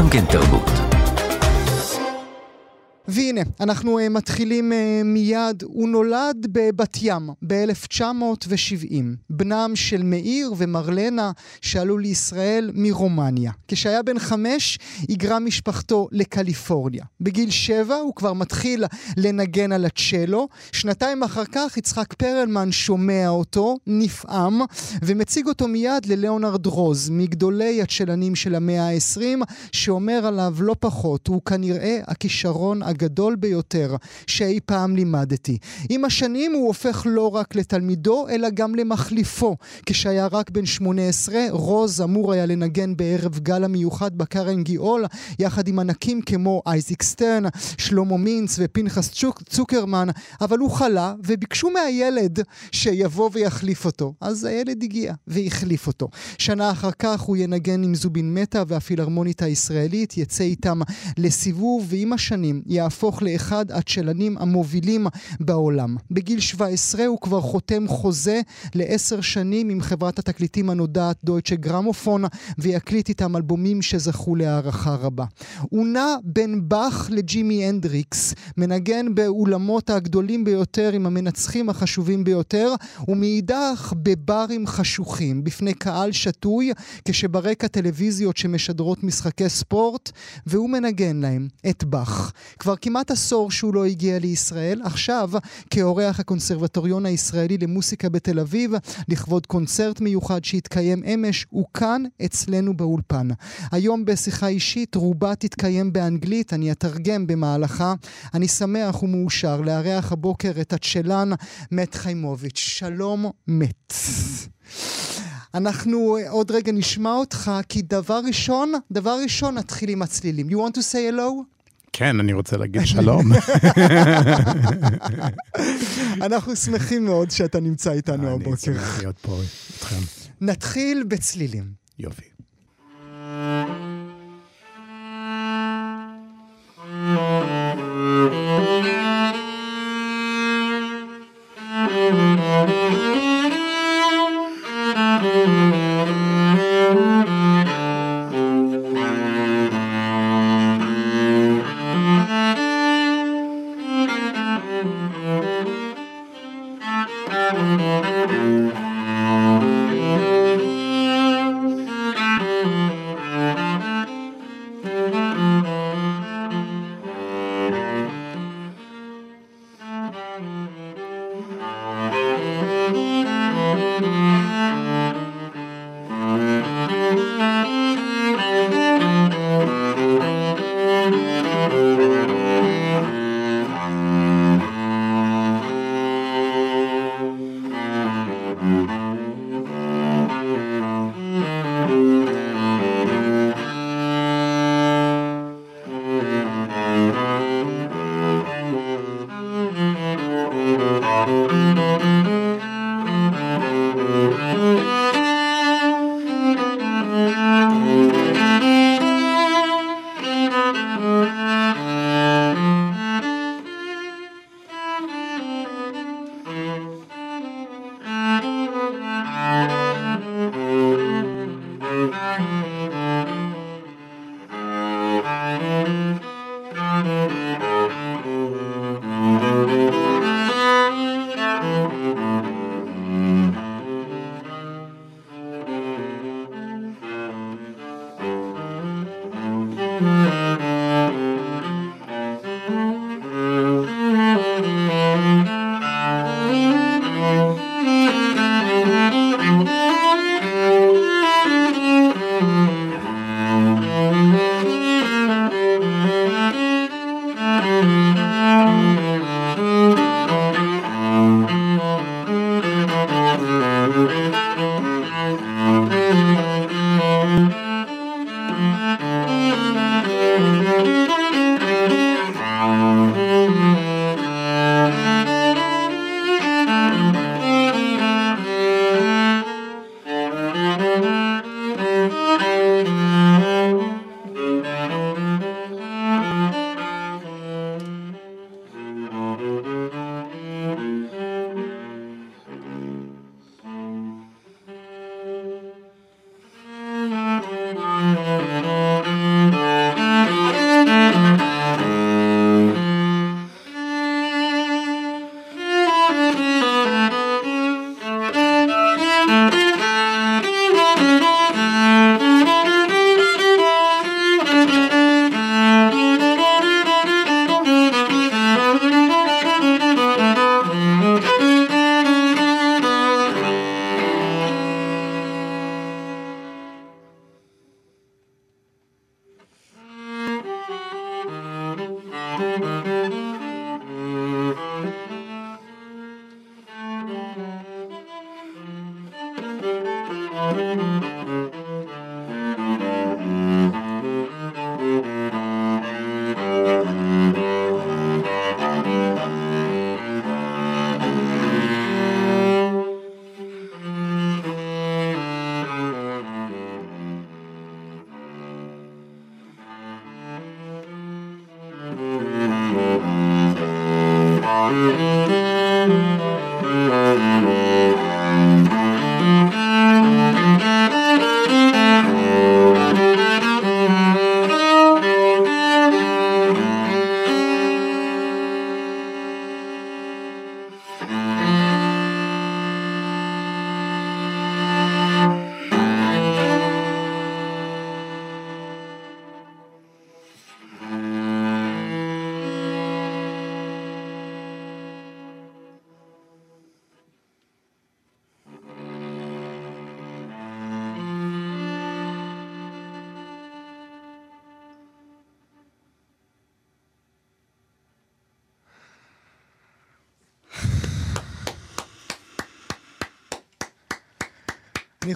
גם כן תרבות. והנה, אנחנו uh, מתחילים uh, מיד. הוא נולד בבת ים ב-1970, בנם של מאיר ומרלנה שעלו לישראל מרומניה. כשהיה בן חמש, היגרה משפחתו לקליפורניה. בגיל שבע הוא כבר מתחיל לנגן על הצ'לו. שנתיים אחר כך יצחק פרלמן שומע אותו, נפעם, ומציג אותו מיד ללאונרד רוז, מגדולי הצ'לנים של המאה ה-20, שאומר עליו לא פחות, הוא כנראה הכישרון הגדול ביותר שאי פעם לימדתי. עם השנים הוא הופך לא רק לתלמידו, אלא גם למחליפו. כשהיה רק בן 18, רוז אמור היה לנגן בערב גל המיוחד בקרנגי אול, יחד עם ענקים כמו אייזיק סטרן, שלמה מינץ ופנחס צוק, צוקרמן, אבל הוא חלה, וביקשו מהילד שיבוא ויחליף אותו. אז הילד הגיע והחליף אותו. שנה אחר כך הוא ינגן עם זובין מטה והפילהרמונית הישראלית, יצא איתם לסיבוב, ועם השנים יהפוך לאחד הצ'לנים המובילים בעולם. בגיל 17 הוא כבר חותם חוזה לעשר שנים עם חברת התקליטים הנודעת דויטשה גרמופון, ויקליט איתם אלבומים שזכו להערכה רבה. הוא נע בין באך לג'ימי הנדריקס, מנגן באולמות הגדולים ביותר עם המנצחים החשובים ביותר, ומאידך בברים חשוכים, בפני קהל שתוי, כשברקע טלוויזיות שמשדרות משחקי ספורט, והוא מנגן להם את באך. כבר כמעט עשור שהוא לא הגיע לישראל, עכשיו כאורח הקונסרבטוריון הישראלי למוסיקה בתל אביב, לכבוד קונצרט מיוחד שהתקיים אמש, הוא כאן אצלנו באולפן. היום בשיחה אישית רובה תתקיים באנגלית, אני אתרגם במהלכה. אני שמח ומאושר לארח הבוקר את הצ'לן מת חיימוביץ'. שלום מת. אנחנו עוד רגע נשמע אותך, כי דבר ראשון, דבר ראשון נתחיל עם הצלילים. You want to say hello? כן, אני רוצה להגיד שלום. אנחנו שמחים מאוד שאתה נמצא איתנו הבוקר. אני שמח להיות פה איתכם. נתחיל בצלילים. יופי.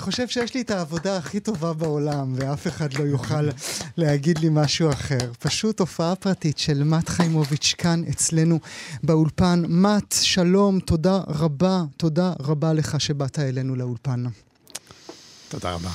חושב שיש לי את העבודה הכי טובה בעולם, ואף אחד לא יוכל להגיד לי משהו אחר. פשוט הופעה פרטית של מת חיימוביץ' כאן אצלנו באולפן. מת, שלום, תודה רבה, תודה רבה לך שבאת אלינו לאולפן. תודה רבה.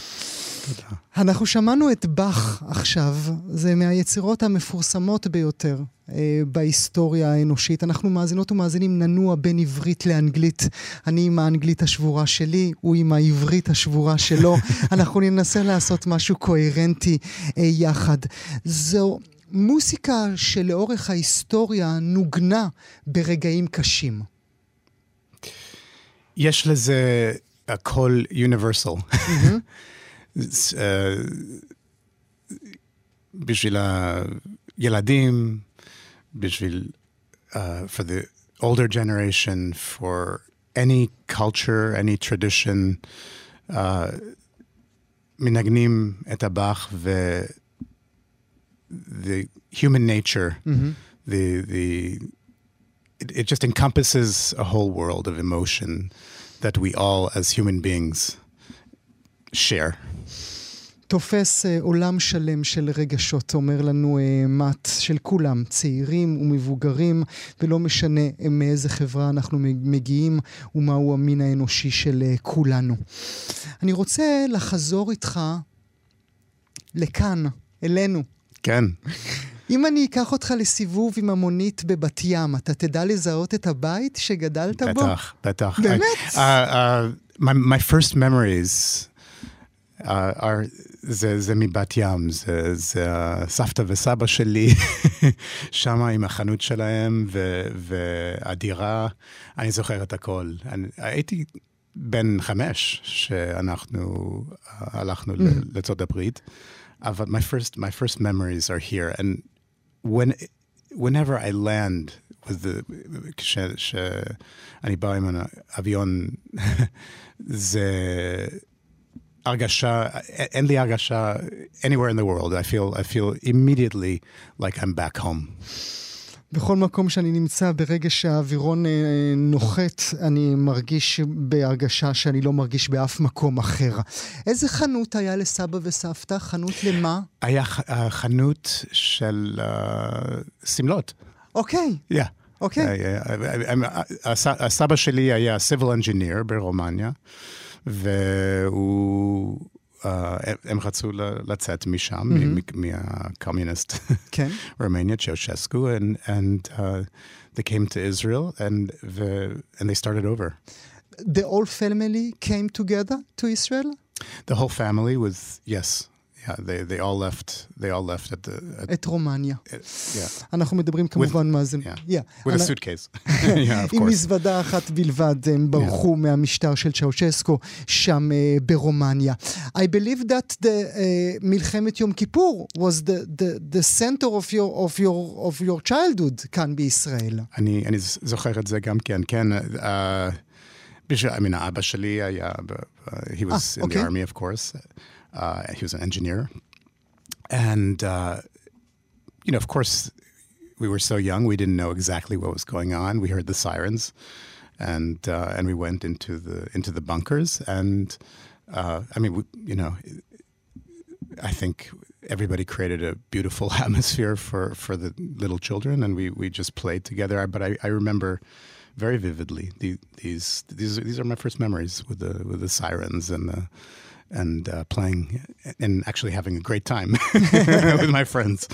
תודה. אנחנו שמענו את באך עכשיו, זה מהיצירות המפורסמות ביותר אה, בהיסטוריה האנושית. אנחנו מאזינות ומאזינים ננוע בין עברית לאנגלית. אני עם האנגלית השבורה שלי, הוא עם העברית השבורה שלו. אנחנו ננסה לעשות משהו קוהרנטי אה, יחד. זו מוסיקה שלאורך ההיסטוריה נוגנה ברגעים קשים. יש לזה קול יוניברסל. בשביל הילדים, בשביל, uh, for the older generation, for any culture, any tradition, uh, מנגנים את הבאך ו... the human nature, Mm-hmm. the the it, it just encompasses a whole world of emotion that we all as human beings share. תופס uh, עולם שלם של רגשות, אומר לנו uh, מת, של כולם, צעירים ומבוגרים, ולא משנה uh, מאיזה חברה אנחנו מגיעים ומהו המין האנושי של כולנו. אני רוצה לחזור איתך לכאן, אלינו. כן. אם אני אקח אותך לסיבוב עם המונית בבת ים, אתה תדע לזהות את הבית שגדלת בו? בטח, בטח. באמת? I, uh, uh, my, my first memories uh, are, זה, זה מבת ים, זה, זה הסבתא וסבא שלי, שם עם החנות שלהם ו, והדירה, אני זוכר את הכל. אני, הייתי בן חמש שאנחנו הלכנו mm. לארצות הברית. but my first my first memories are here and when whenever I land with the שאני בא עם האביון זה הרגשה, אין לי הרגשה anywhere in the world. I feel, I feel immediately like I'm back home. בכל מקום שאני נמצא, ברגע שהאווירון אה, נוחת, אני מרגיש בהרגשה שאני לא מרגיש באף מקום אחר. איזה חנות היה לסבא וסבתא? חנות למה? היה חנות של שמלות. אוקיי. כן. אוקיי. הסבא שלי היה civil engineer ברומניה, והוא... Uh, הם רצו לצאת משם, mm-hmm. מהקומוניסט כן. רומניה, צ'אושסקו, and, and uh, they came to Israel and, the, and they started over. The whole family came together to Israel? The whole family was, yes. Yeah, they, they all left, they all left at the... At, את רומניה. Uh, yeah. אנחנו מדברים כמובן מה זה... Yeah, yeah. with a suitcase. yeah, of course. עם מזוודה אחת בלבד, הם ברחו yeah. מהמשטר של צ'אושסקו שם uh, ברומניה. I believe that the uh, מלחמת יום כיפור was the, the, the center of your, of, your, of your childhood כאן בישראל. אני, אני זוכר את זה גם כן, כן. Uh, בשביל, I mean, אבא שלי היה, uh, he was ah, in okay. the army, of course. Uh, he was an engineer. And, uh, you know, of course, we were so young, we didn't know exactly what was going on. We heard the sirens, and uh, and we went into the into the bunkers. And uh, I mean, we, you know, I think everybody created a beautiful atmosphere for for the little children, and we we just played together. But I, I remember very vividly the, these these these are my first memories with the with the sirens and the and uh, playing and actually having a great time with my friends.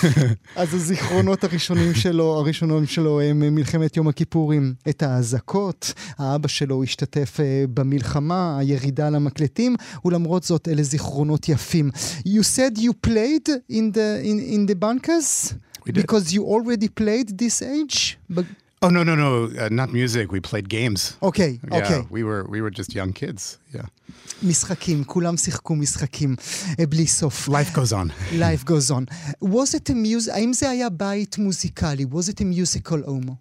אז הזיכרונות הראשונים שלו, הראשונים שלו הם מלחמת יום הכיפורים. את האזעקות, האבא שלו השתתף במלחמה, הירידה למקלטים, ולמרות זאת אלה זיכרונות יפים. You said you played in the, in, in the bunkers? Because you already played this age? But Oh no no no! Uh, not music. We played games. Okay, yeah, okay. We were we were just young kids. Yeah. משחקים, כולם שיחקו משחקים בלי סוף. Life goes on. Life goes on. Was it a music, האם זה היה בית מוזיקלי? Was it a musical homo?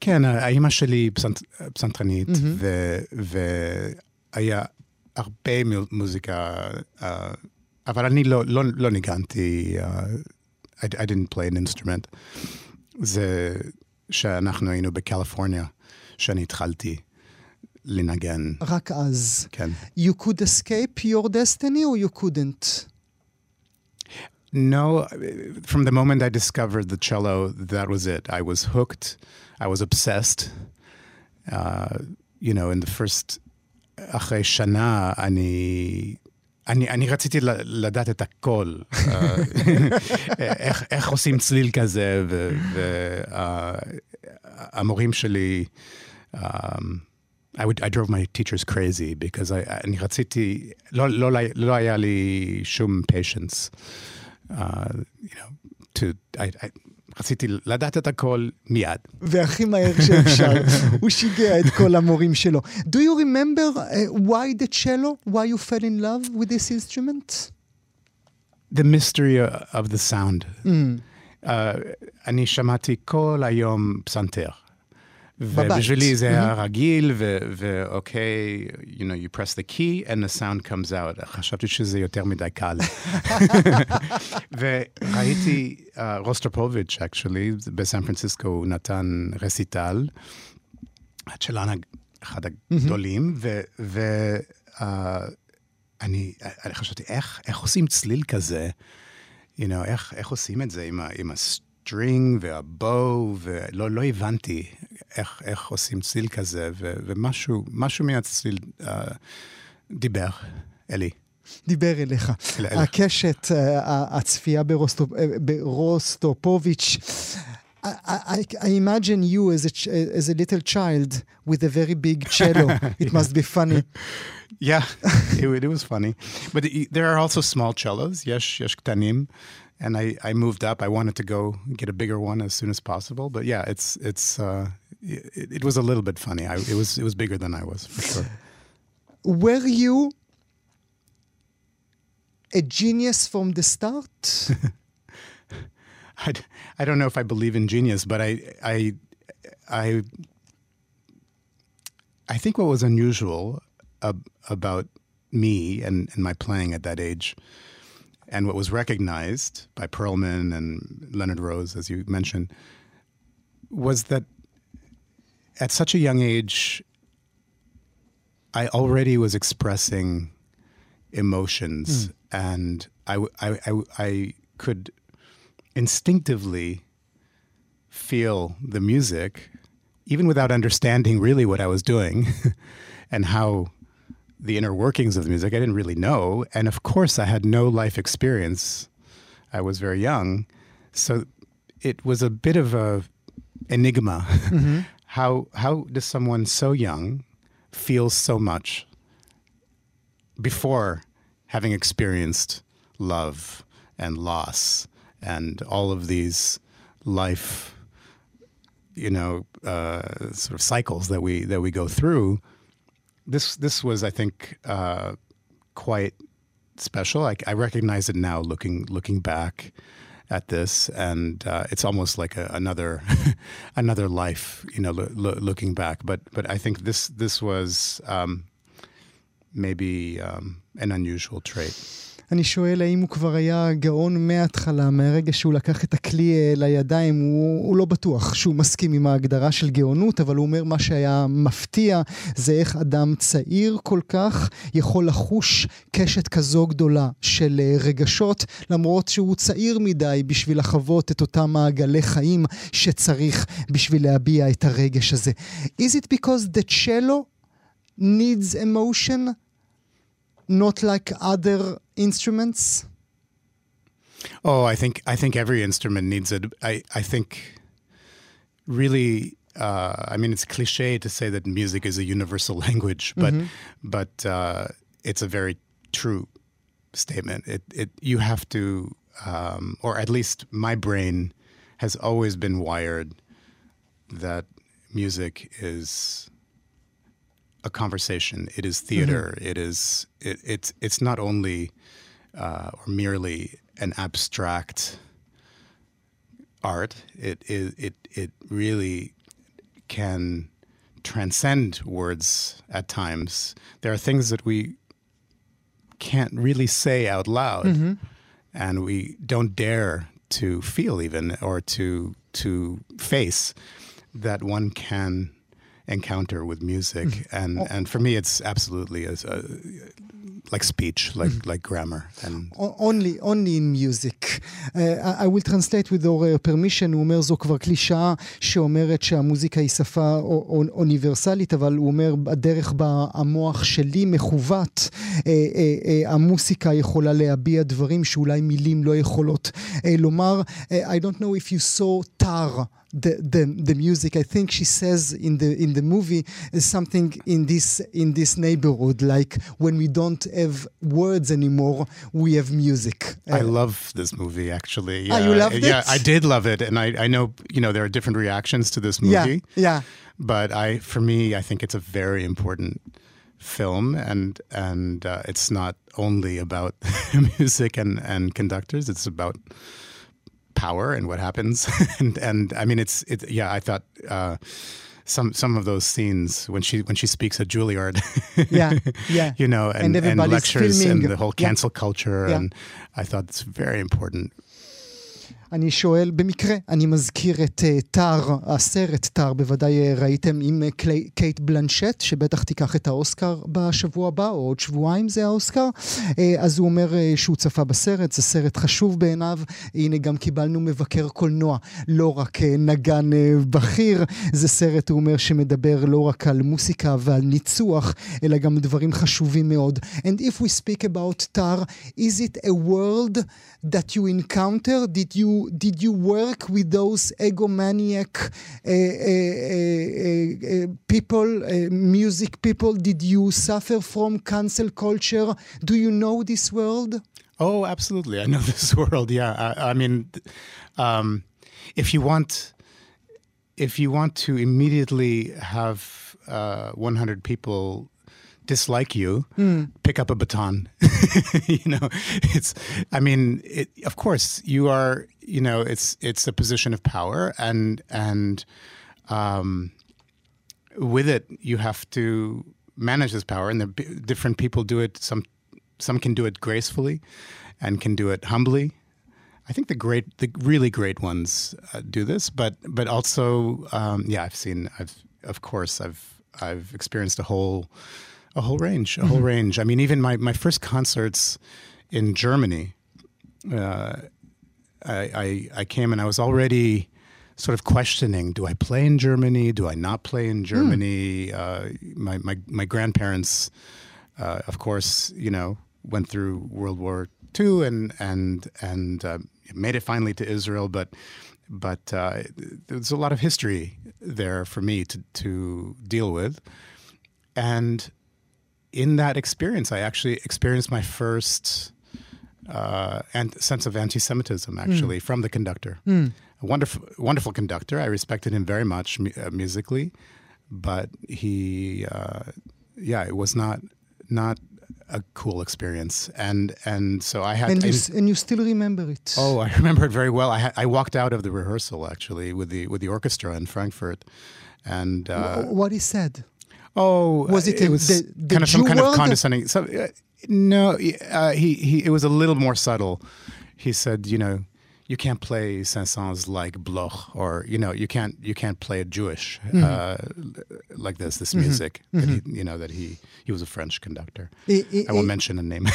כן, האימא שלי פסנט, פסנתרנית, mm-hmm. והיה הרבה מוזיקה, uh, אבל אני לא, לא, לא ניגנתי, uh, I, I didn't play an instrument. זה... שאנחנו היינו בקליפורניה, שאני התחלתי לנגן. רק אז. כן. You could escape your destiny or you couldn't? No, from the moment I discovered the cello, that was it. I was hooked. I was obsessed. Uh, you know, in the first, אחרי שנה, אני אני, אני רציתי לדעת את הכל, איך, איך עושים צליל כזה, והמורים שלי, um, I, would, I drove my teachers crazy, because I, אני רציתי, לא, לא, לא היה לי שום patience, uh, you know, to, I, I, רציתי לדעת את הכל מיד. והכי מהר שאפשר. הוא שיגע את כל המורים שלו. Do you remember uh, why the cello? Why you fell in love with this instrument? The mystery of the sound. Mm. Uh, אני שמעתי כל היום פסנתר. ובשבילי זה היה רגיל, ואוקיי, you know, you press the key and the sound comes out. חשבתי שזה יותר מדי קל. וראיתי, רוסטרפוביץ', actually, בסן פרנסיסקו, הוא נתן רסיטל, הצ'לן אחד הגדולים, ואני חשבתי, איך עושים צליל כזה? you know, איך, איך עושים את זה עם, עם הסטרינג והבואו, ולא לא הבנתי איך, איך עושים צליל כזה, ו, ומשהו משהו מהצליל uh, דיבר אלי. דיבר אליך. אליך. הקשת, uh, הצפייה ברוסטו, uh, ברוסטופוביץ', I, I, I imagine you as a, as a little child with a very big cello. It must be funny. Yeah, it, it, was funny. But there are also small cellos, yesh, yesh ktanim. And I, I moved up. I wanted to go get a bigger one as soon as possible. But yeah, it's it's uh, it, it, was a little bit funny. I, it was it was bigger than I was for sure. Were you a genius from the start? I, I don't know if I believe in genius, but I I I I think what was unusual ab- about me and, and my playing at that age, and what was recognized by Perlman and Leonard Rose, as you mentioned, was that at such a young age, I already was expressing emotions, mm. and I, I, I, I could instinctively feel the music, even without understanding really what I was doing and how the inner workings of the music. I didn't really know. And of course, I had no life experience. I was very young. So it was a bit of a enigma mm-hmm. how how does someone so young feel so much before having experienced love and loss and all of these life you know uh, sort of cycles that we that we go through? This this was i think uh, quite special. I, I recognize it now looking looking back at this, and uh, it's almost like a, another another life, you know, lo- lo- looking back. But but I think this this was um, maybe um, an unusual trait. אני שואל האם הוא כבר היה גאון מההתחלה, מהרגע שהוא לקח את הכלי אה, לידיים, הוא, הוא לא בטוח שהוא מסכים עם ההגדרה של גאונות, אבל הוא אומר מה שהיה מפתיע זה איך אדם צעיר כל כך יכול לחוש קשת כזו גדולה של אה, רגשות, למרות שהוא צעיר מדי בשביל לחוות את אותם מעגלי חיים שצריך בשביל להביע את הרגש הזה. Is it because the cello needs emotion? Not like other instruments? Oh, I think I think every instrument needs it. I I think really. Uh, I mean, it's cliche to say that music is a universal language, but mm-hmm. but uh, it's a very true statement. It it you have to, um, or at least my brain has always been wired that music is a conversation. It is theater. Mm-hmm. It is it, it's it's not only uh, or merely an abstract art. It is it it really can transcend words at times. There are things that we can't really say out loud, mm-hmm. and we don't dare to feel even or to to face that one can encounter with music, mm. and oh. and for me, it's absolutely a uh, like speech, like mm. like grammar, and o only only in music. Uh, I, I will translate with your permission. הוא אומר זו כבר קלישאה שאומרת שהמוזיקה היא שפה אוניברסלית, אבל הוא אומר הדרך בה המוח שלי מכוות, uh, uh, uh, המוסיקה יכולה להביע דברים שאולי מילים לא יכולות uh, לומר. I don't know if you saw Tár the, the the music. I think she says in the in the movie is something in this in this neighborhood, like when we don't have words anymore, we have music. Uh, I love this movie actually. Yeah, ah, you loved it? Yeah, I did love it, and I I know you know there are different reactions to this movie. Yeah, yeah. But I, for me, I think it's a very important film, and and uh, it's not only about music and and conductors. It's about power and what happens. and and I mean, it's it. Yeah, I thought. Uh, some some of those scenes when she when she speaks at Juilliard, yeah, yeah, you know, and, and, and lectures filming. and the whole cancel yeah. culture, yeah. and I thought it's very important אני שואל, במקרה, אני מזכיר את uh, טאר, הסרט טאר, בוודאי uh, ראיתם עם uh, קלי, קייט בלנשט, שבטח תיקח את האוסקר בשבוע הבא, או עוד שבועיים זה האוסקר. Uh, אז הוא אומר uh, שהוא צפה בסרט, זה סרט חשוב בעיניו. הנה, גם קיבלנו מבקר קולנוע, לא רק uh, נגן uh, בכיר, זה סרט, הוא אומר, שמדבר לא רק על מוסיקה ועל ניצוח, אלא גם דברים חשובים מאוד. And if we speak about טאר, is it a world that you encounter? Did you did you work with those egomaniac uh, uh, uh, people, music people? Did you suffer from cancel culture? Do you know this world? Oh, absolutely. I know this world. Yeah. I, I mean, um, if you want, if you want to immediately have uh, 100 people dislike you, mm. pick up a baton. you know, it's. I mean, it, of course, you are. You know, it's it's a position of power, and and um, with it, you have to manage this power, and the different people do it. Some some can do it gracefully, and can do it humbly. I think the great, the really great ones uh, do this, but but also, um, yeah, I've seen. I've of course, I've I've experienced a whole a whole range, a mm-hmm. whole range. I mean, even my, my first concerts in Germany, uh, I, I, I came and I was already sort of questioning: Do I play in Germany? Do I not play in Germany? Mm. Uh, my, my my grandparents, uh, of course, you know, went through World War II and and and uh, made it finally to Israel, but but uh, there's a lot of history there for me to to deal with, and in that experience, I actually experienced my first uh, and sense of anti-Semitism actually mm. from the conductor. Mm. A wonderful, wonderful conductor. I respected him very much mu- uh, musically, but he, uh, yeah, it was not not a cool experience, and and so I had. And you, and you still remember it? Oh, I remember it very well. I had, I walked out of the rehearsal actually with the with the orchestra in Frankfurt, and uh, what he said. Oh, was it? It was the, the kind of some kind of condescending. So, uh, No, uh, he, he, it was a little more subtle. He said, you know, you can't play Saint-Saëns like Bloch, or you know, you can't you can't play it Jewish mm-hmm. uh, like this. This mm-hmm. music, mm-hmm. He, you know, that he he was a French conductor. I, I, I won't mention a name.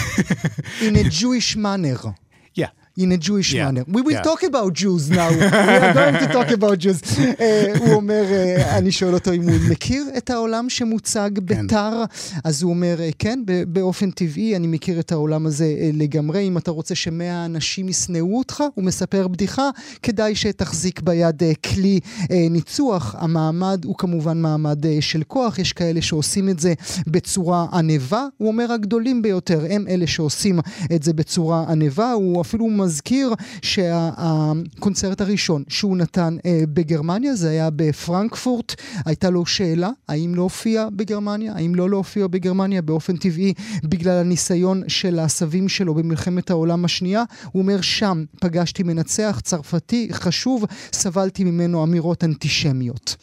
in a Jewish manner. Yeah, in a Jewish yeah. manner. We will yeah. talk about Jews now. we are going to talk about Jews. Uh, הוא אומר, uh, אני שואל אותו אם הוא מכיר את העולם שמוצג כן. בתר, אז הוא אומר, uh, כן, באופן טבעי, אני מכיר את העולם הזה uh, לגמרי. אם אתה רוצה שמאה אנשים ישנאו אותך, הוא מספר בדיחה, כדאי שתחזיק ביד uh, כלי uh, ניצוח. המעמד הוא כמובן מעמד uh, של כוח, יש כאלה שעושים את זה בצורה ענבה. הוא אומר, הגדולים ביותר הם אלה שעושים את זה בצורה ענבה. הוא אפילו מזכיר שהקונצרט הראשון שהוא נתן אה, בגרמניה זה היה בפרנקפורט. הייתה לו שאלה האם להופיע בגרמניה, האם לא להופיע בגרמניה באופן טבעי בגלל הניסיון של הסבים שלו במלחמת העולם השנייה. הוא אומר שם פגשתי מנצח צרפתי חשוב, סבלתי ממנו אמירות אנטישמיות.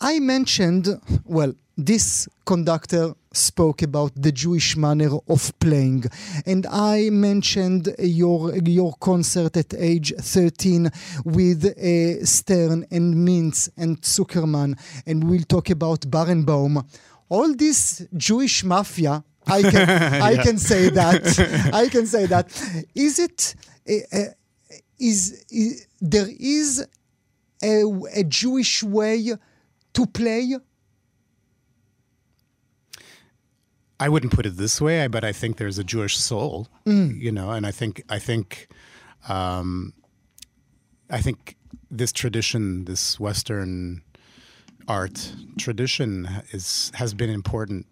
I mentioned, well, this conductor spoke about the Jewish manner of playing. And I mentioned your, your concert at age 13 with uh, Stern and Mintz and Zukerman. And we'll talk about Barenboim. All this Jewish mafia, I can, I can say that. I can say that. Is it, uh, uh, is, is, there is a, a Jewish way to play? I wouldn't put it this way, but I think there's a Jewish soul, mm. you know, and I think I think um, I think this tradition, this Western art tradition, is has been important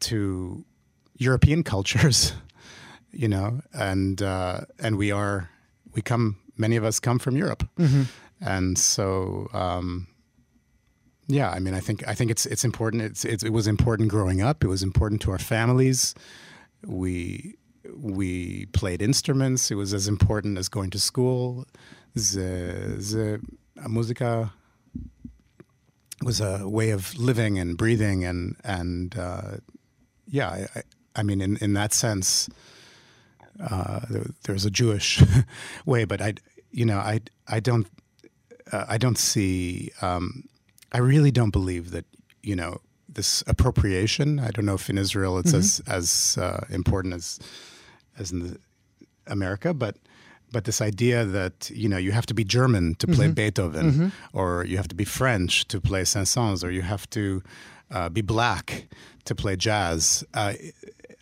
to European cultures, you know, and uh, and we are we come many of us come from Europe, mm-hmm. and so um, yeah, I mean, I think I think it's it's important. It's, it's, it was important growing up. It was important to our families. We we played instruments. It was as important as going to school. The the musica was a way of living and breathing and and uh, yeah, I, I, mean, in in that sense, uh, there, there's a Jewish way, but I you know I I don't uh, I don't see. Um, I really don't believe that you know this appropriation. I don't know if in Israel it's mm-hmm. as as uh, important as as in the, America, but but this idea that you know you have to be German to play mm-hmm. Beethoven, mm-hmm. or you have to be French to play Saint-Saëns, or you have to uh, be black to play jazz. Uh,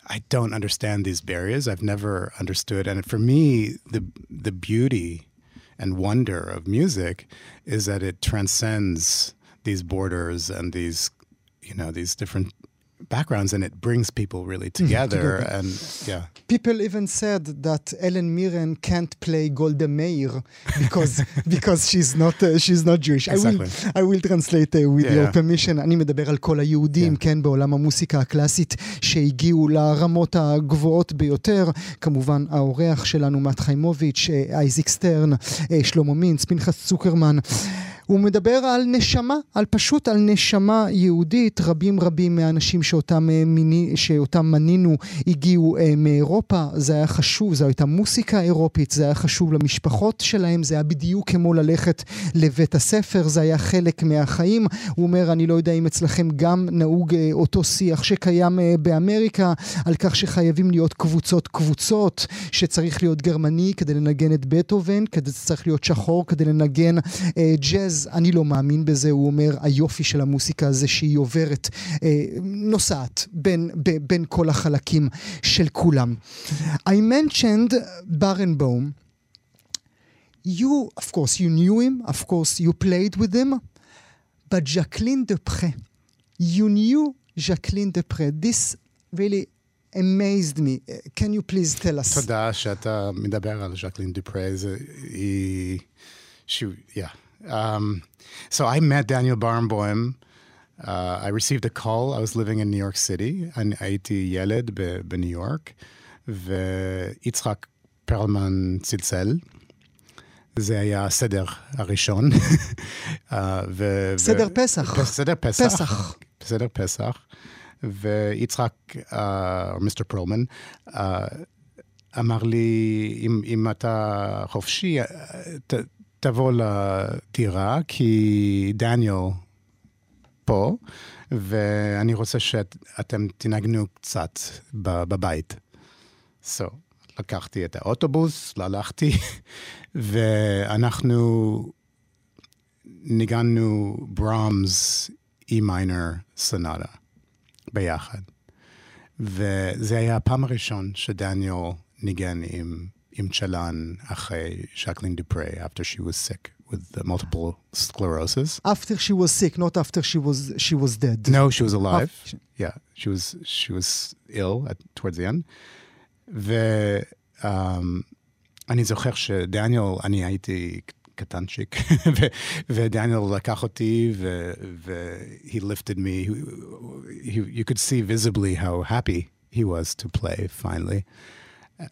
I don't understand these barriers. I've never understood, and for me, the the beauty and wonder of music is that it transcends these borders and these you know these different backgrounds and it brings people really mm, together, together. and yeah people even said that Helen Mirren can't play Golda Meir because because she's not uh, she's not Jewish exactly. I will I will translate uh, with yeah, your yeah. permission אני מדבר על כל היהודים yeah. כן בעולם המוסיקה הקלאסית שהגיעו לרמות הגבוהות ביותר כמובן האורח שלנו מאט חיימוביץ' אייזיק סטרן שלמה מינץ פנחס צוקרמן הוא מדבר על נשמה, על פשוט על נשמה יהודית. רבים רבים מהאנשים שאותם, אה, מיני, שאותם מנינו הגיעו אה, מאירופה. זה היה חשוב, זו הייתה מוסיקה אירופית, זה היה חשוב למשפחות שלהם, זה היה בדיוק כמו ללכת לבית הספר, זה היה חלק מהחיים. הוא אומר, אני לא יודע אם אצלכם גם נהוג אה, אותו שיח שקיים באמריקה, על כך שחייבים להיות קבוצות קבוצות, שצריך להיות גרמני כדי לנגן את בטהובן, כדי שצריך להיות שחור כדי לנגן אה, ג'אז. אני לא מאמין בזה, הוא אומר, היופי של המוסיקה זה שהיא עוברת, אה, נוסעת בין, ב, בין כל החלקים של כולם. I mentioned Barenbaum. You, of course, you knew him, of course, you played with him, but Jacqueline Depre, you knew Jacqueline Depre. This really amazed me. Can you please tell us? תודה שאתה מדבר על ז'קלין דופרה. היא... she, yeah, Um, so I met Daniel Barenboim. Uh, I received a call. I was living in New York City, and I was yelled in New York. The Perlman Zitzel. זה היה הסדר הראשון. Uh, ו- סדר ו- פסח. סדר פסח. פסח. סדר פסח. ויצחק, uh, מיסטר uh, פרומן, uh, אמר תבוא לטירה, כי דניאל פה, ואני רוצה שאתם תנגנו קצת בבית. So, לקחתי את האוטובוס, הלכתי, ואנחנו ניגענו ברומס אי מיינר סונדה ביחד. וזה היה הפעם הראשון שדניאל ניגן עם, Imchalan Ache, Jacqueline du Pré, after she was sick with multiple sclerosis. After she was sick, not after she was she was dead. No, she was alive. After... yeah, she was she was ill at, towards the end. ואני זוכר שדניאל, אני הייתי קטנצ'יק, ודניאל לקח אותי, he lifted me. You could see visibly how happy he was to play finally.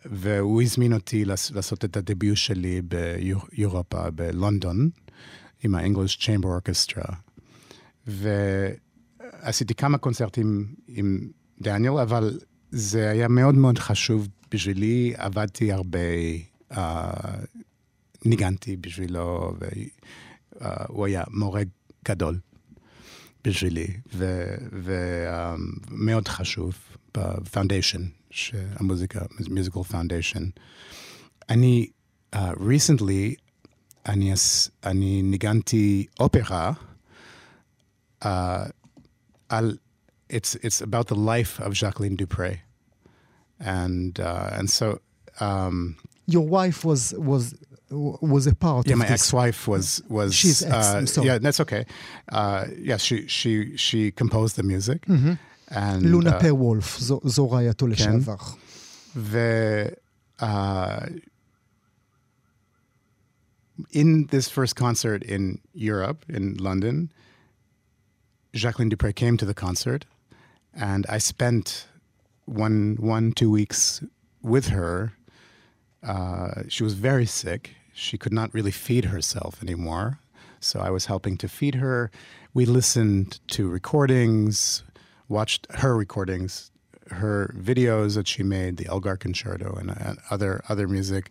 והוא הזמין אותי לעשות את הדביוט שלי באירופה, בלונדון, עם ה-English Chamber Orchestra. ועשיתי כמה קונצרטים עם דניאל, אבל זה היה מאוד מאוד חשוב בשבילי, עבדתי הרבה, uh, ניגנתי בשבילו, והוא היה מורה גדול בשבילי, ומאוד uh, חשוב בפאונדיישן, Uh, Musica, Musical Foundation. אני uh, recently, אני, אני ניגנתי אופרה uh, על, it's, it's about the life of Jacqueline du Pré. And, uh, and so... Um, Your wife was, was was a part. Yeah, my this. ex-wife was was. She's ex. Uh, yeah, that's okay. Uh, yeah, she she she composed the music, mm-hmm. לונה פר וולף, זו רעייתו לשעבר. Uh, in this first concert in Europe, in London, Jacqueline du Pré came to the concert, and I spent one, one, two weeks with her. Uh, she was very sick. She could not really feed herself anymore, so I was helping to feed her. We listened to recordings watched her recordings, her videos that she made, the Elgar Concerto, and, and other other music.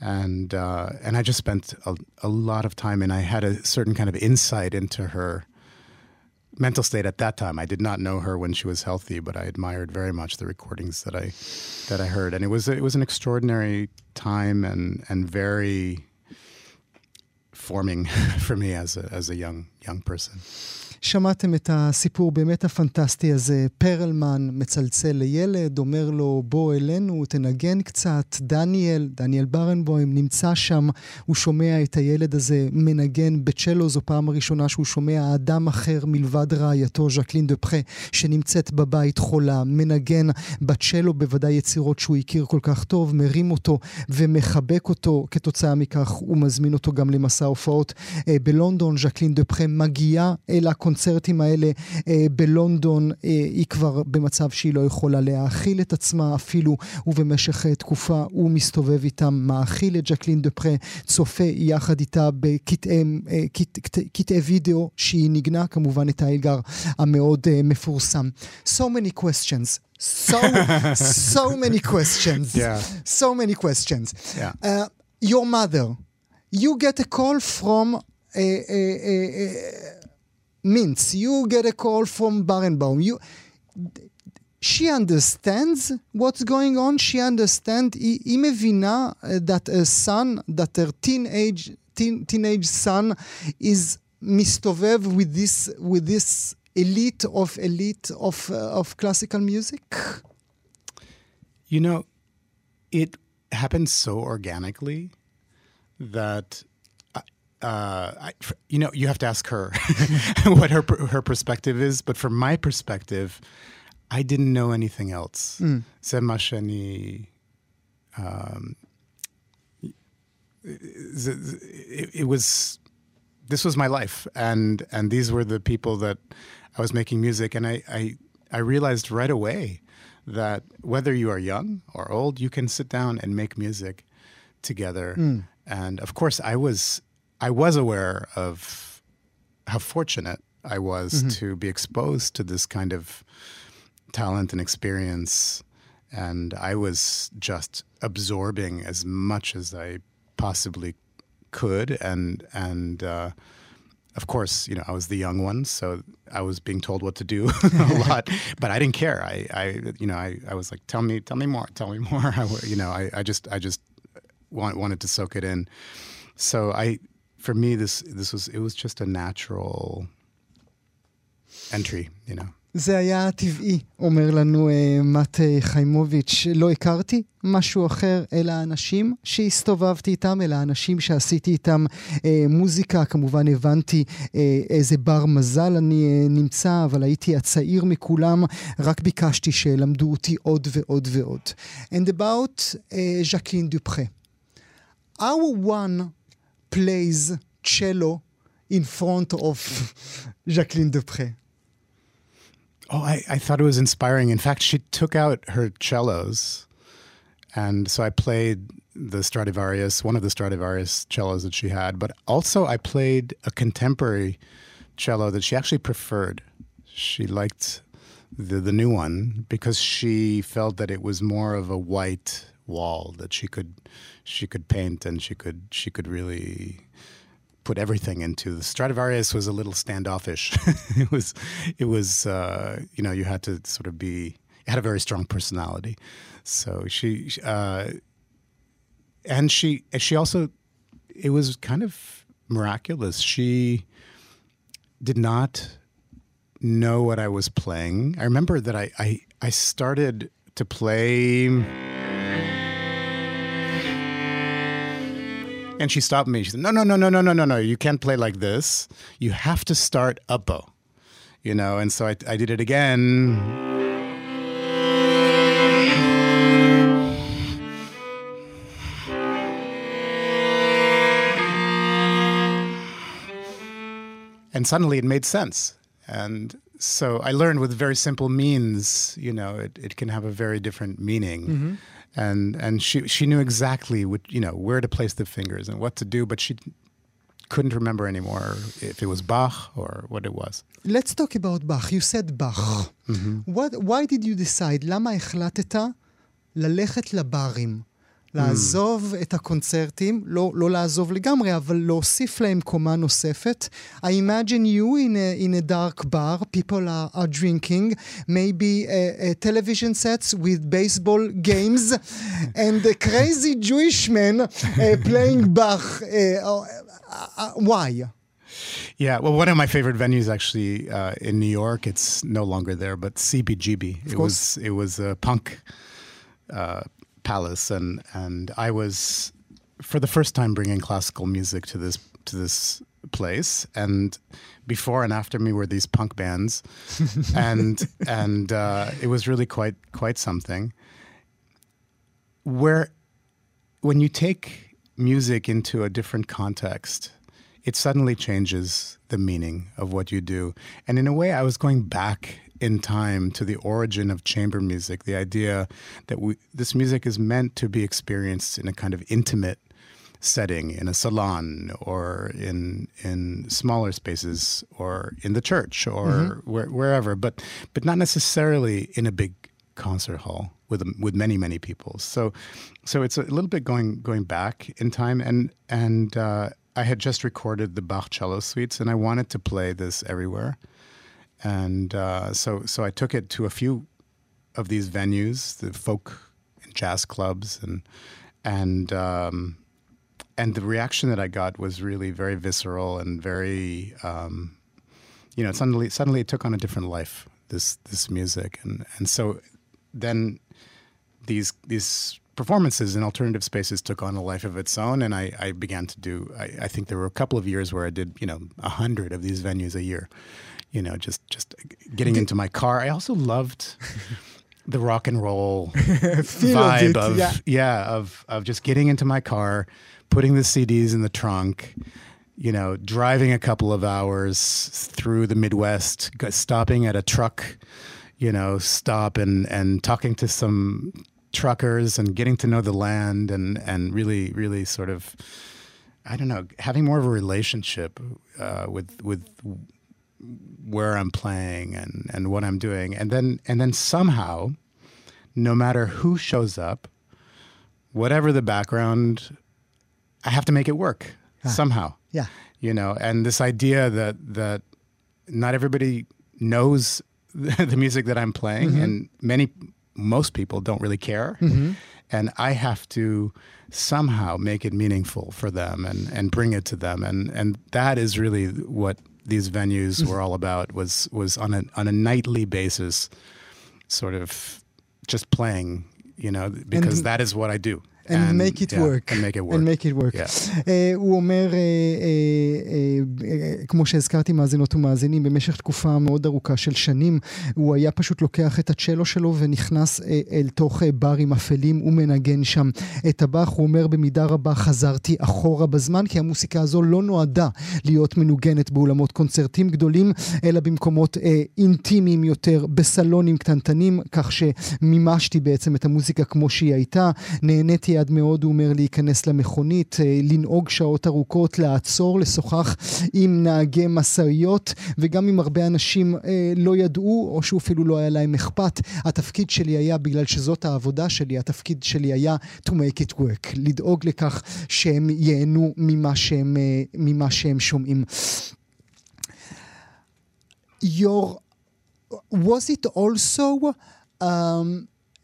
And uh, and I just spent a, a lot of time, and I had a certain kind of insight into her mental state at that time. I did not know her when she was healthy, but I admired very much the recordings that I that I heard, and it was it was an extraordinary time and and very forming for me as a as a young young person. שמעתם את הסיפור באמת הפנטסטי הזה. פרלמן מצלצל לילד, אומר לו, בוא אלינו, תנגן קצת. דניאל, דניאל ברנבוים, נמצא שם, הוא שומע את הילד הזה מנגן בצ'לו, זו פעם הראשונה שהוא שומע אדם אחר מלבד רעייתו, ז'קלין דפחה, שנמצאת בבית חולה, מנגן בצ'לו, בוודאי יצירות שהוא הכיר כל כך טוב, מרים אותו ומחבק אותו. כתוצאה מכך הוא מזמין אותו גם למסע הופעות אה, בלונדון. ז'קלין דפחה מגיעה אל הקונ... הקונצרטים האלה אה, בלונדון, אה, היא כבר במצב שהיא לא יכולה להאכיל את עצמה אפילו, ובמשך אה, תקופה הוא מסתובב איתם, מאכיל את ג'קלין דפרה, צופה יחד איתה בקטעי אה, וידאו שהיא ניגנה, כמובן את האלגר המאוד אה, מפורסם. So many questions. So, so many questions. Yeah. So many questions. Yeah. Uh, your mother, you get a call from a, a, a Mintz, you get a call from Barenboim. You, she understands what's going on. She understands. היא, eh, that a son, that her teenage, teen, teenage son is mistovev with this, with this elite of elite of, uh, of classical music? You know, it happens so organically that uh, I, you know, you have to ask her what her her perspective is. But from my perspective, I didn't know anything else. Mm. Um, it, it was this was my life, and and these were the people that I was making music, and I I, I realized right away that whether you are young or old, you can sit down and make music together. Mm. And of course, I was I was aware of how fortunate I was mm-hmm. to be exposed to this kind of talent and experience, and I was just absorbing as much as I possibly could, and and uh, of course, you know, I was the young one, so I was being told what to do a lot, but I didn't care. I, I, you know, I, I was like, tell me, tell me more, tell me more. I, you know, I, I just, I just want, wanted to soak it in. So I, for me, this, this was, it was just a natural entry, you know. זה היה טבעי, אומר לנו uh, מט חיימוביץ'. לא הכרתי משהו אחר, אלא האנשים שהסתובבתי איתם, אלא האנשים שעשיתי איתם uh, מוזיקה. כמובן הבנתי uh, איזה בר מזל אני uh, נמצא, אבל הייתי הצעיר מכולם, רק ביקשתי שילמדו אותי עוד ועוד ועוד. And about uh, ז'קלין דופחה. Our one plays cello in front of Jacqueline du Pré. Oh, I, I thought it was inspiring. In fact, she took out her cellos. And so I played the Stradivarius, one of the Stradivarius cellos that she had, but also I played a contemporary cello that she actually preferred. She liked the, the new one because she felt that it was more of a white wall that she could she could paint and she could she could really put everything into. The Stradivarius was a little standoffish. it was, it was, uh, you know, you had to sort of be, had a very strong personality. So she, uh, and she, she also, it was kind of miraculous. She did not know what I was playing. I remember that I, I, I started to play. And she stopped me. She said, "No, no, no, no, no, no, no, no. You can't play like this. You have to start up bow." You know. And so I, I did it again. And suddenly it made sense. And so I learned with very simple means, you know, it, it can have a very different meaning. Mm-hmm and and she she knew exactly what you know where to place the fingers and what to do, but she couldn't remember anymore if it was Bach or what it was. Let's talk about Bach. You said Bach. Mm-hmm. What, why did you decide? למה החלטת ללכת לברים? לעזוב mm. את הקונצרטים, לא, לא לעזוב לגמרי, אבל להוסיף להם קומה נוספת. I imagine you in a, in a dark bar, people are, are drinking, maybe a, a television sets with baseball games, and a crazy Jewish man uh, playing Bach. Uh, uh, why? Yeah, well, one of my favorite venues actually uh, in New York. It's no longer there, but CBGB. Of it course. was it was a punk uh, palace, and and I was for the first time bringing classical music to this to this place, and before and after me were these punk bands, and and uh, it was really quite quite something. Where when you take music into a different context, it suddenly changes the meaning of what you do. And in a way, I was going back in time to the origin of chamber music, the idea that we, this music is meant to be experienced in a kind of intimate setting, in a salon or in in smaller spaces or in the church or mm-hmm. where, wherever, but but not necessarily in a big concert hall with with many many people. So so it's a little bit going going back in time, and and uh, I had just recorded the Bach cello suites, and I wanted to play this everywhere and uh, so so I took it to a few of these venues, the folk and jazz clubs, and and um, and the reaction that I got was really very visceral and very, um, you know, suddenly suddenly it took on a different life. This this music, and and so then these these performances in alternative spaces took on a life of its own, and I, I began to do. I, I, think there were a couple of years where I did, you know, a hundred of these venues a year, you know, just just getting into my car. I also loved the rock and roll vibe of, yeah. yeah, of of just getting into my car, putting the CDs in the trunk, you know, driving a couple of hours through the Midwest, stopping at a truck, you know, stop and and talking to some truckers and getting to know the land and and really really sort of I don't know having more of a relationship uh, with with where I'm playing and, and what I'm doing. And then and then somehow, no matter who shows up, whatever the background, I have to make it work Ah. somehow. Yeah. You know, and this idea that that not everybody knows the music that I'm playing, and many most people don't really care. And I have to somehow make it meaningful for them and, and bring it to them. And and that is really what these venues mm-hmm. were all about was was on a on a nightly basis, sort of just playing, you know, because that is what I do. And, make it yeah, work. And make it work. And make it work. Yeah. אה, הוא אומר, אה, אה, אה, אה, כמו שהזכרתי מאזינות ומאזינים, במשך תקופה מאוד ארוכה של שנים, הוא היה פשוט לוקח את הצ'לו שלו ונכנס אה, אל תוך אה, ברים אפלים ומנגן שם את הבאך. הוא אומר, במידה רבה חזרתי אחורה בזמן, כי המוסיקה הזו לא נועדה להיות מנוגנת באולמות קונצרטים גדולים, אלא במקומות אה, אינטימיים יותר, בסלונים קטנטנים, כך שמימשתי בעצם את המוזיקה כמו שהיא הייתה. נהניתי עד מאוד, הוא אומר, להיכנס למכונית, אה, לנהוג שעות ארוכות, לעצור, לשוחח עם נהגי משאיות, וגם אם הרבה אנשים אה, לא ידעו, או שאפילו לא היה להם אכפת, התפקיד שלי היה, בגלל שזאת העבודה שלי, התפקיד שלי היה to make it work, לדאוג לכך שהם ייהנו ממה שהם, אה, ממה שהם שומעים. Your, was it also um,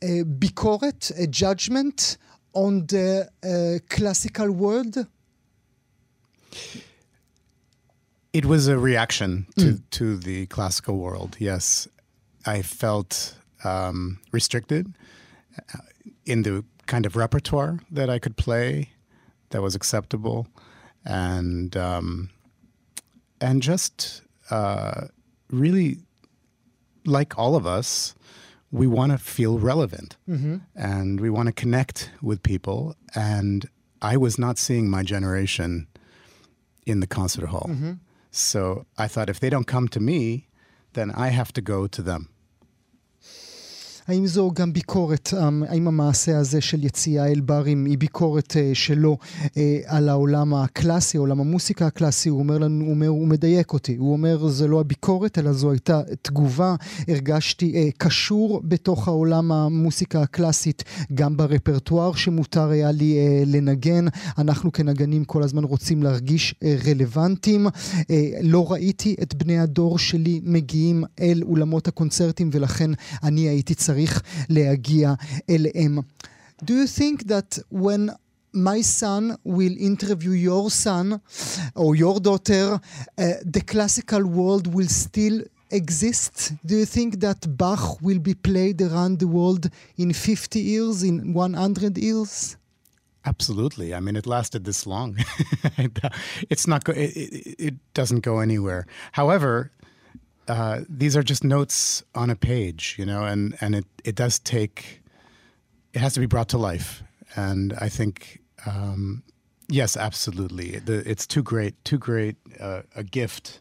a ביקורת, a judgment on the uh, classical world? It was a reaction to, to the classical world. Yes, I felt um, restricted uh, in the kind of repertoire that I could play that was acceptable, and um, and just uh, really like all of us, we want to feel relevant mm-hmm. and we want to connect with people. And I was not seeing my generation in the concert hall. Mm-hmm. So I thought if they don't come to me, then I have to go to them. האם זו גם ביקורת, אמ, האם המעשה הזה של יציאה אל ברים היא ביקורת אה, שלו אה, על העולם הקלאסי, עולם המוסיקה הקלאסי? הוא אומר לנו, הוא, אומר, הוא מדייק אותי, הוא אומר זה לא הביקורת אלא זו הייתה תגובה, הרגשתי אה, קשור בתוך העולם המוסיקה הקלאסית, גם ברפרטואר שמותר היה לי לנגן, אנחנו כנגנים כל הזמן רוצים להרגיש רלוונטיים, לא ראיתי את בני הדור שלי מגיעים אל אולמות הקונצרטים ולכן אני הייתי צריך להגיע אליהם. Do you think that when my son will interview your son or your daughter, uh, the classical world will still exist? Do you think that Bach will be played around the world in 50 years, in 100 years? Absolutely. I mean, it lasted this long. it's not. Go- it, it, it doesn't go anywhere. However, uh, these are just notes on a page, you know, and and it it does take. It has to be brought to life, and I think. Um, yes, absolutely. The, it's too great, too great uh, a gift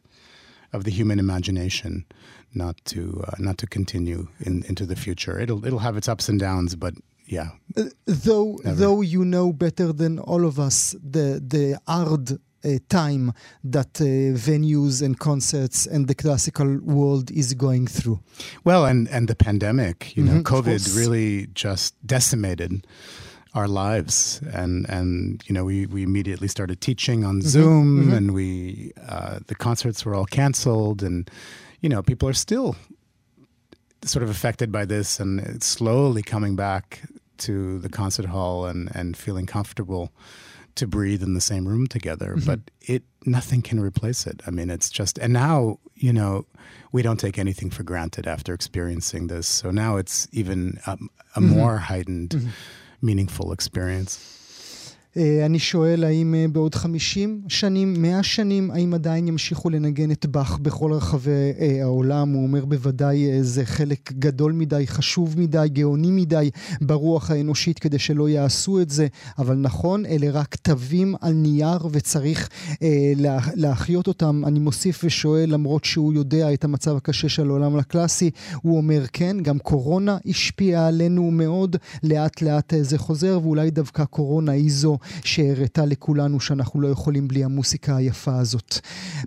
of the human imagination, not to uh, not to continue in, into the future. It'll it'll have its ups and downs, but yeah, though Never. though you know better than all of us the the hard uh, time that uh, venues and concerts and the classical world is going through. Well, and and the pandemic, you know, Mhm, COVID really just decimated our lives, and and you know, we we immediately started teaching on Zoom, and we uh, the concerts were all canceled, and you know, people are still sort of affected by this, and it's slowly coming back to the concert hall and and feeling comfortable to breathe in the same room together mm-hmm. but it nothing can replace it. I mean it's just and now you know we don't take anything for granted after experiencing this. So now it's even a, a mm-hmm. more heightened mm-hmm. meaningful experience אני שואל האם אה, בעוד 50 שנים, 100 שנים, האם עדיין ימשיכו לנגן את באך בכל רחבי אה, העולם? הוא אומר בוודאי אה, זה חלק גדול מדי, חשוב מדי, גאוני מדי ברוח האנושית כדי שלא יעשו את זה, אבל נכון, אלה רק תווים על נייר וצריך אה, לה, להחיות אותם. אני מוסיף ושואל, למרות שהוא יודע את המצב הקשה של העולם הקלאסי, הוא אומר כן, גם קורונה השפיעה עלינו מאוד, לאט לאט אה, זה חוזר, ואולי דווקא קורונה היא זו שהראתה לכולנו שאנחנו לא יכולים בלי המוסיקה היפה הזאת.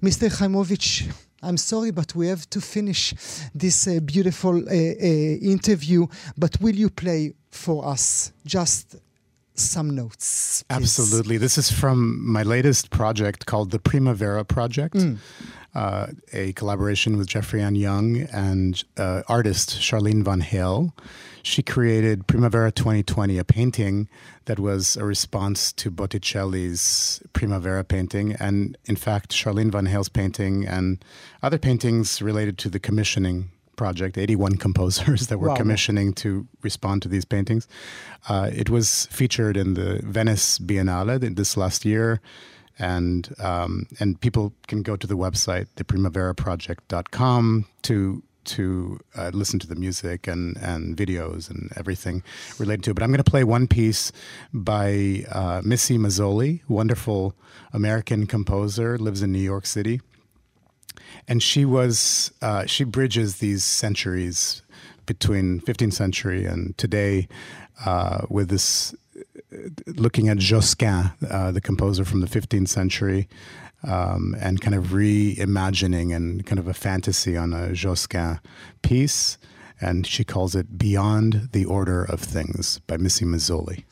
מיסטר חיימוביץ', I'm sorry, but we have to finish this uh, beautiful uh, uh, interview. But will you play for us just some notes? Please? Absolutely. This is from my latest project called the Primavera Project. Mm. Uh, a collaboration with Jeffrey Ann Young and uh, artist Charline von Heyl. She created Primavera 2020, a painting that was a response to Botticelli's Primavera painting, and in fact, Charline von Heyl's painting and other paintings related to the commissioning project, 81 composers that were wow. commissioning to respond to these paintings. Uh, it was featured in the Venice Biennale this last year and um, and people can go to the website theprimaveraproject.com to to uh, listen to the music and and videos and everything related to it. But I'm going to play one piece by uh, Missy Mazzoli, wonderful American composer, lives in New York City, and she was uh, she bridges these centuries between 15th century and today uh, with this looking at Josquin, uh, the composer from the 15th century, um, and kind of reimagining and kind of a fantasy on a Josquin piece. And she calls it Beyond the Order of Things by Missy Mazzoli.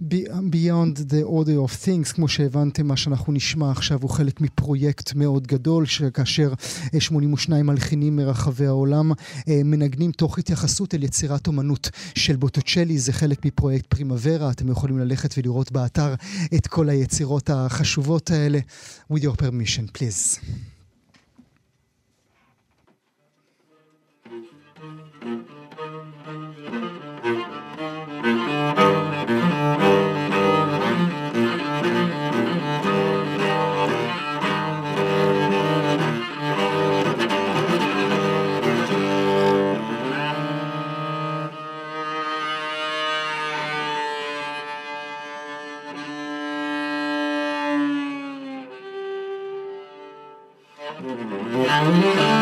Beyond the Order of Things, כמו שהבנתם, מה שאנחנו נשמע עכשיו הוא חלק מפרויקט מאוד גדול, שכאשר 82 מלחינים מרחבי העולם אה, מנגנים תוך התייחסות אל יצירת אומנות של בוטוצ'לי, זה חלק מפרויקט פרימוורה, אתם יכולים ללכת ולראות באתר את כל היצירות החשובות האלה. With your permission, please. Música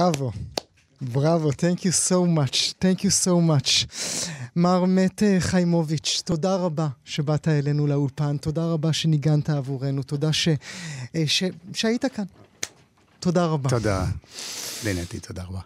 בראבו. בראבו, thank you so much, thank you so much. מר מת אה, חיימוביץ', תודה רבה שבאת אלינו לאולפן, תודה רבה שניגנת עבורנו, תודה ש, ש, שהיית כאן. תודה רבה. תודה, נהניתי, תודה רבה.